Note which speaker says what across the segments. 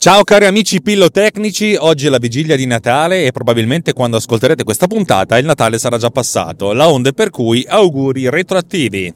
Speaker 1: Ciao cari amici pillotecnici, oggi è la vigilia di Natale e probabilmente quando ascolterete questa puntata il Natale sarà già passato, la onde per cui auguri retroattivi.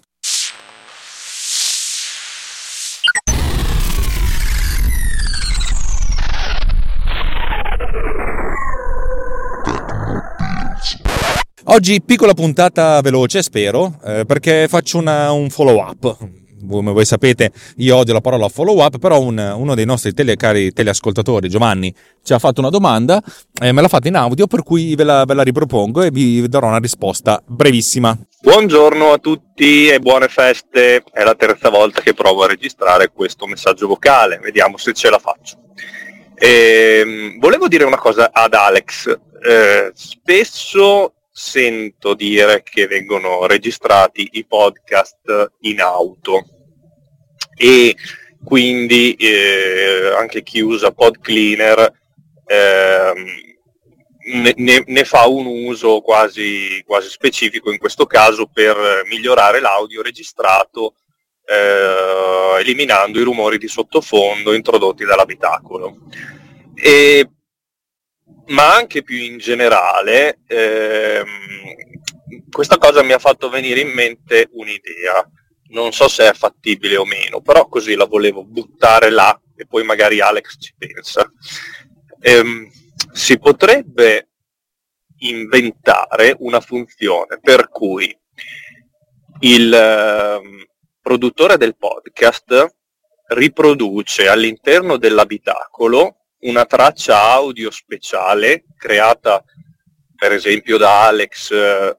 Speaker 1: Oggi piccola puntata veloce, spero, eh, perché faccio una, un follow up come voi sapete io odio la parola follow up, però un, uno dei nostri tele, cari teleascoltatori, Giovanni, ci ha fatto una domanda, eh, me l'ha fatta in audio, per cui ve la, ve la ripropongo e vi darò una risposta brevissima.
Speaker 2: Buongiorno a tutti e buone feste, è la terza volta che provo a registrare questo messaggio vocale, vediamo se ce la faccio. Eh, volevo dire una cosa ad Alex, eh, spesso sento dire che vengono registrati i podcast in auto e quindi eh, anche chi usa Pod Cleaner eh, ne, ne, fa un uso quasi, quasi, specifico in questo caso per migliorare l'audio registrato eh, eliminando i rumori di sottofondo introdotti dall'abitacolo. E, ma anche più in generale, ehm, questa cosa mi ha fatto venire in mente un'idea non so se è fattibile o meno, però così la volevo buttare là e poi magari Alex ci pensa. Ehm, si potrebbe inventare una funzione per cui il eh, produttore del podcast riproduce all'interno dell'abitacolo una traccia audio speciale creata per esempio da Alex eh,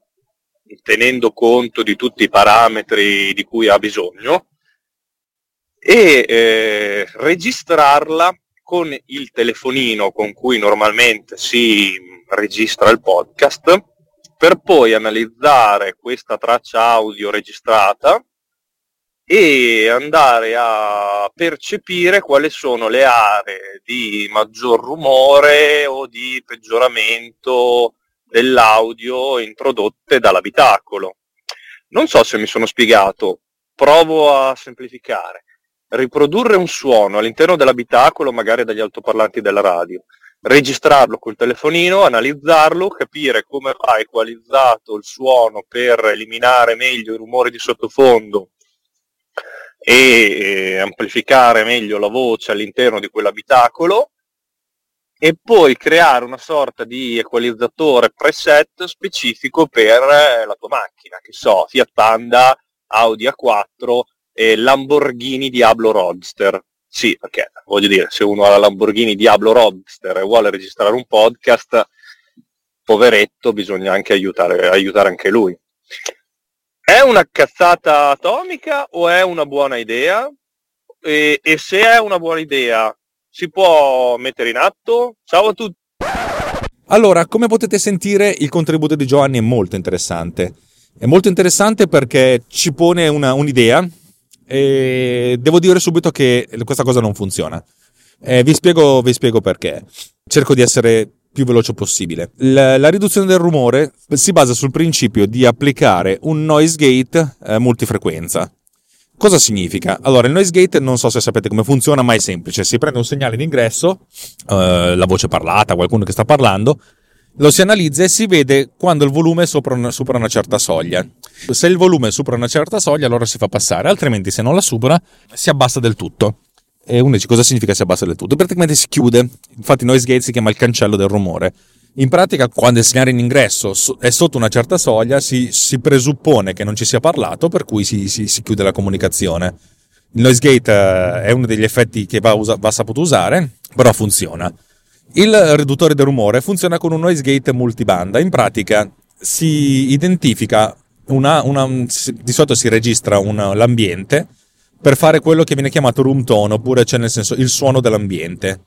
Speaker 2: tenendo conto di tutti i parametri di cui ha bisogno e eh, registrarla con il telefonino con cui normalmente si registra il podcast per poi analizzare questa traccia audio registrata e andare a percepire quali sono le aree di maggior rumore o di peggioramento dell'audio introdotte dall'abitacolo. Non so se mi sono spiegato, provo a semplificare. Riprodurre un suono all'interno dell'abitacolo, magari dagli altoparlanti della radio, registrarlo col telefonino, analizzarlo, capire come va equalizzato il suono per eliminare meglio i rumori di sottofondo e amplificare meglio la voce all'interno di quell'abitacolo e poi creare una sorta di equalizzatore preset specifico per eh, la tua macchina, che so, Fiat Panda, Audi A4 e Lamborghini Diablo Roadster. Sì, perché voglio dire, se uno ha la Lamborghini Diablo Roadster e vuole registrare un podcast, poveretto, bisogna anche aiutare, aiutare anche lui. È una cazzata atomica o è una buona idea? E, e se è una buona idea, si può mettere in atto? Ciao a tutti!
Speaker 1: Allora, come potete sentire, il contributo di Giovanni è molto interessante. È molto interessante perché ci pone una, un'idea e devo dire subito che questa cosa non funziona. Eh, vi, spiego, vi spiego perché. Cerco di essere più veloce possibile. La, la, riduzione del rumore si basa sul principio di applicare un noise gate eh, multifrequenza. Cosa significa? Allora, il noise gate non so se sapete come funziona, ma è semplice. Si prende un segnale d'ingresso, eh, la voce parlata, qualcuno che sta parlando, lo si analizza e si vede quando il volume supera una, supera una certa soglia. Se il volume supera una certa soglia, allora si fa passare, altrimenti se non la supera, si abbassa del tutto. E uno dice cosa significa si abbassa del tutto? Praticamente si chiude. Infatti, noise gate si chiama il cancello del rumore. In pratica, quando il segnale in ingresso è sotto una certa soglia, si, si presuppone che non ci sia parlato, per cui si, si, si chiude la comunicazione. Il noise gate eh, è uno degli effetti che va, usa, va saputo usare, però funziona. Il riduttore del rumore funziona con un noise gate multibanda. In pratica si identifica una, una, di solito si registra una, l'ambiente per fare quello che viene chiamato room tone, oppure cioè nel senso il suono dell'ambiente.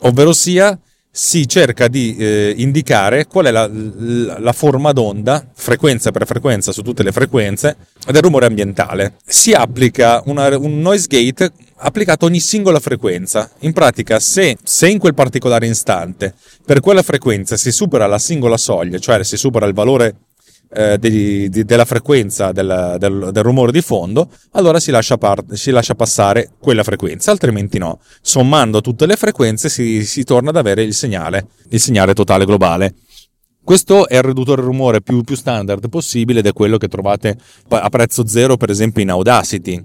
Speaker 1: Ovvero sia si cerca di eh, indicare qual è la, la, forma d'onda, frequenza per frequenza su tutte le frequenze, del rumore ambientale. Si applica una, un noise gate applicato a ogni singola frequenza. In pratica, se, se in quel particolare istante per quella frequenza si supera la singola soglia, cioè si supera il valore eh, di, di, della frequenza del, del, del, rumore di fondo, allora si lascia, par- si lascia, passare quella frequenza, altrimenti no. Sommando tutte le frequenze si, si torna ad avere il segnale, il segnale totale globale. Questo è il riduttore rumore più, più standard possibile ed è quello che trovate a prezzo zero per esempio in Audacity.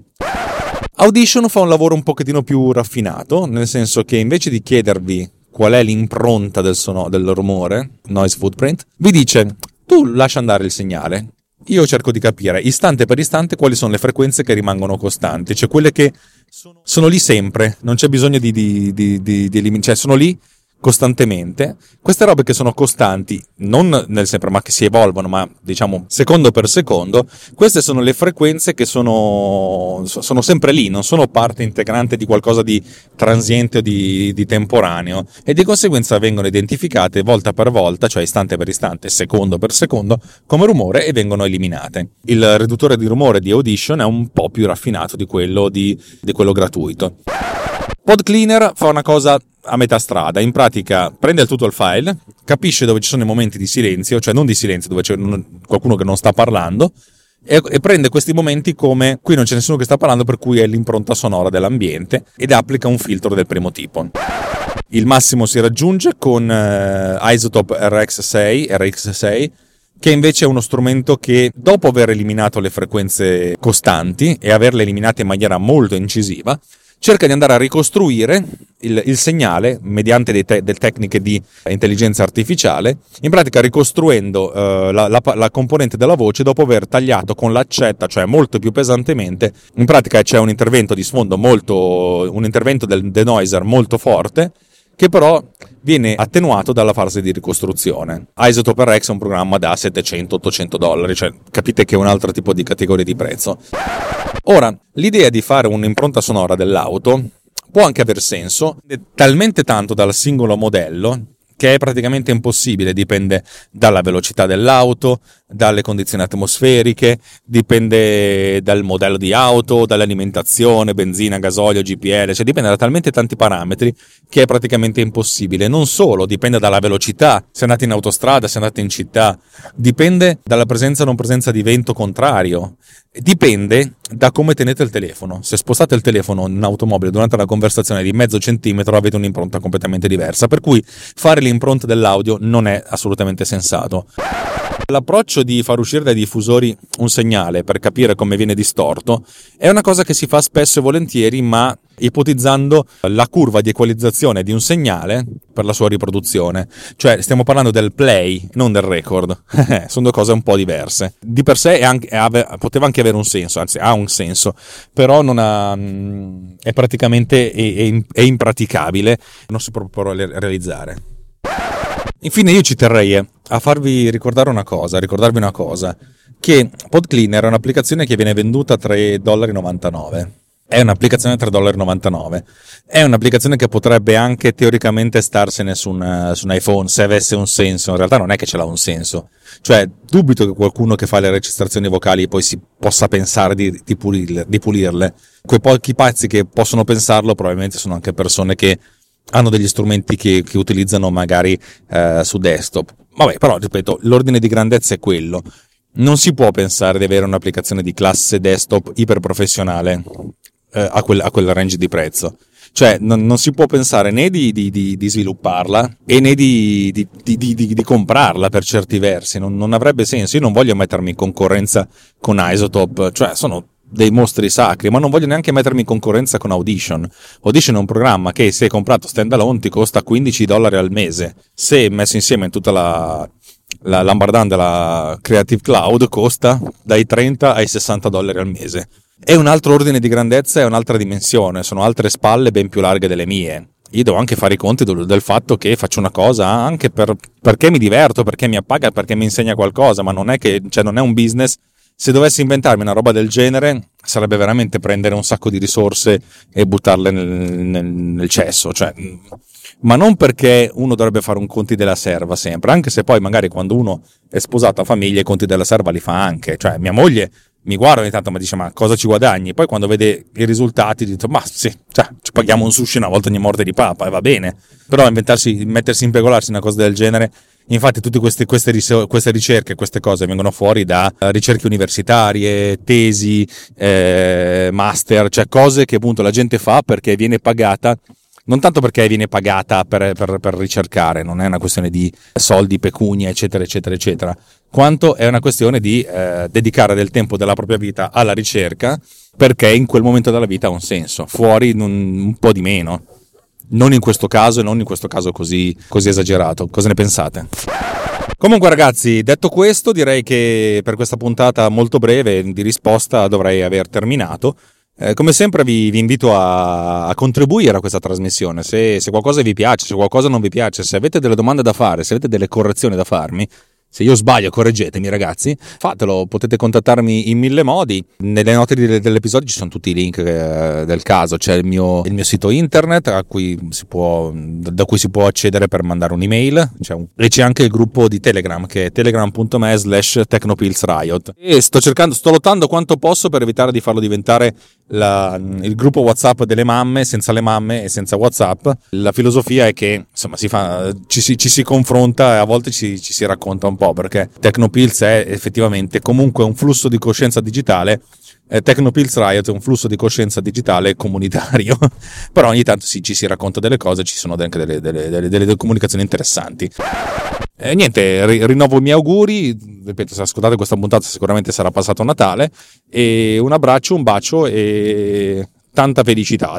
Speaker 1: Audition fa un lavoro un pochettino più raffinato, nel senso che invece di chiedervi qual è l'impronta del, suono, del rumore, noise footprint, vi dice tu lascia andare il segnale. Io cerco di capire istante per istante quali sono le frequenze che rimangono costanti, cioè quelle che sono lì sempre, non c'è bisogno di, di, di, di, di eliminare, cioè sono lì costantemente. Queste robe che sono costanti, non nel sempre, ma che si evolvono, ma diciamo secondo per secondo, queste sono le frequenze che sono, sono sempre lì, non sono parte integrante di qualcosa di transiente o di, di temporaneo e di conseguenza vengono identificate volta per volta, cioè istante per istante, secondo per secondo, come rumore e vengono eliminate. Il riduttore di rumore di Audition è un po' più raffinato di quello, di, di quello gratuito. Pod Cleaner fa una cosa a metà strada, in pratica prende tutto il file, capisce dove ci sono i momenti di silenzio, cioè non di silenzio, dove c'è qualcuno che non sta parlando, e, e, prende questi momenti come qui non c'è nessuno che sta parlando, per cui è l'impronta sonora dell'ambiente ed applica un filtro del primo tipo. Il massimo si raggiunge con eh, Isotope RX6, RX6 che invece è uno strumento che dopo aver eliminato le frequenze costanti e averle eliminate in maniera molto incisiva, cerca di andare a ricostruire il, il segnale mediante te- delle tecniche di intelligenza artificiale, in pratica ricostruendo uh, la, la, la, componente della voce dopo aver tagliato con l'accetta, cioè molto più pesantemente. In pratica c'è un intervento di sfondo molto, un intervento del denoiser molto forte che però viene attenuato dalla fase di ricostruzione. Isotope RX è un programma da 700-800 dollari, cioè capite che è un altro tipo di categoria di prezzo. Ora, l'idea di fare un'impronta sonora dell'auto può anche aver senso, talmente tanto dal singolo modello che è praticamente impossibile, dipende dalla velocità dell'auto, dalle condizioni atmosferiche, dipende dal modello di auto, dall'alimentazione, benzina, gasolio, GPL, cioè dipende da talmente tanti parametri che è praticamente impossibile. Non solo, dipende dalla velocità, se andate in autostrada, se andate in città, dipende dalla presenza o non presenza di vento contrario, dipende da come tenete il telefono. Se spostate il telefono in automobile durante una conversazione di mezzo centimetro avete un'impronta completamente diversa, per cui fare l'impronta dell'audio non è assolutamente sensato. L'approccio di far uscire dai diffusori un segnale per capire come viene distorto è una cosa che si fa spesso e volentieri, ma ipotizzando la curva di equalizzazione di un segnale per la sua riproduzione. Cioè, stiamo parlando del play, non del record. Sono due cose un po' diverse. Di per sé anche, poteva anche avere un senso, anzi ha un senso, però ha, mm, è praticamente è, è impraticabile, non si può realizzare. Infine io ci terrei a farvi ricordare una cosa, ricordarvi una cosa, che PodCleaner è un'applicazione che viene venduta a 3,99 è un'applicazione a 3,99 È un'applicazione che potrebbe anche teoricamente starsene su un, su un, iPhone se avesse un senso. In realtà non è che ce l'ha un senso. Cioè, dubito che qualcuno che fa le registrazioni vocali poi si possa pensare di, di, pulirle, di pulirle. Quei pochi pazzi che possono pensarlo probabilmente sono anche persone che hanno degli strumenti che, che utilizzano magari eh, su desktop. Vabbè, però ripeto, l'ordine di grandezza è quello. Non si può pensare di avere un'applicazione di classe desktop iperprofessionale eh, a, quel, a, quel, range di prezzo. Cioè, non, non si può pensare né di, di, di, di svilupparla e né di, comprarla per certi versi. Non, non avrebbe senso. Io non voglio mettermi in concorrenza con Isotope, cioè sono dei mostri sacri, ma non voglio neanche mettermi in concorrenza con Audition. Audition è un programma che se comprato standalone ti costa 15 dollari al mese, se messo insieme in tutta la, la Lambardan della Creative Cloud costa dai 30 ai 60 dollari al mese. È un altro ordine di grandezza e un'altra dimensione, sono altre spalle ben più larghe delle mie. Io devo anche fare i conti del, del fatto che faccio una cosa anche per, perché mi diverto, perché mi appaga, perché mi insegna qualcosa, ma non è che cioè non è un business se dovessi inventarmi una roba del genere, sarebbe veramente prendere un sacco di risorse e buttarle nel, nel, nel cesso. Cioè, ma non perché uno dovrebbe fare un conti della serva sempre, anche se poi magari quando uno è sposato a famiglia i conti della serva li fa anche. Cioè, mia moglie mi guarda ogni tanto ma dice ma cosa ci guadagni? Poi quando vede i risultati dice ma sì, cioè, ci paghiamo un sushi una volta ogni morte di papa e va bene. Però inventarsi, mettersi, impegolarsi una cosa del genere Infatti tutte queste, queste, queste, ricerche, queste cose vengono fuori da eh, ricerche universitarie, tesi, eh, master, cioè cose che appunto la gente fa perché viene pagata non tanto perché viene pagata per, per, per, ricercare, non è una questione di soldi, pecunia, eccetera, eccetera, eccetera, quanto è una questione di eh, dedicare del tempo della propria vita alla ricerca perché in quel momento della vita ha un senso, fuori un, un po' di meno non in questo caso e non in questo caso così, così esagerato. Cosa ne pensate? Comunque ragazzi, detto questo, direi che per questa puntata molto breve di risposta dovrei aver terminato. Eh, come sempre vi, vi invito a, a, contribuire a questa trasmissione, se, se qualcosa vi piace, se qualcosa non vi piace, se avete delle domande da fare, se avete delle correzioni da farmi, se io sbaglio, correggetemi ragazzi, fatelo, potete contattarmi in mille modi. Nelle note dell'episodio ci sono tutti i link eh, del caso, c'è il mio, il mio sito internet cui può, da cui si può accedere per mandare un'email c'è un, e c'è anche il gruppo di Telegram che è telegram.me slash technopillsriot. E sto cercando, sto lottando quanto posso per evitare di farlo diventare la, il gruppo WhatsApp delle mamme senza le mamme e senza WhatsApp. La filosofia è che insomma si fa, ci, si, ci si confronta e a volte ci, ci si racconta un po' perché Tecnopills è effettivamente comunque un flusso di coscienza digitale eh, Tecnopills Riot è un flusso di coscienza digitale comunitario, però ogni tanto sì, ci si racconta delle cose, ci sono anche delle, delle, delle, delle comunicazioni interessanti. E niente, rinnovo i miei auguri, ripeto, se ascoltate questa puntata sicuramente sarà passato Natale, e un abbraccio, un bacio e tanta felicità.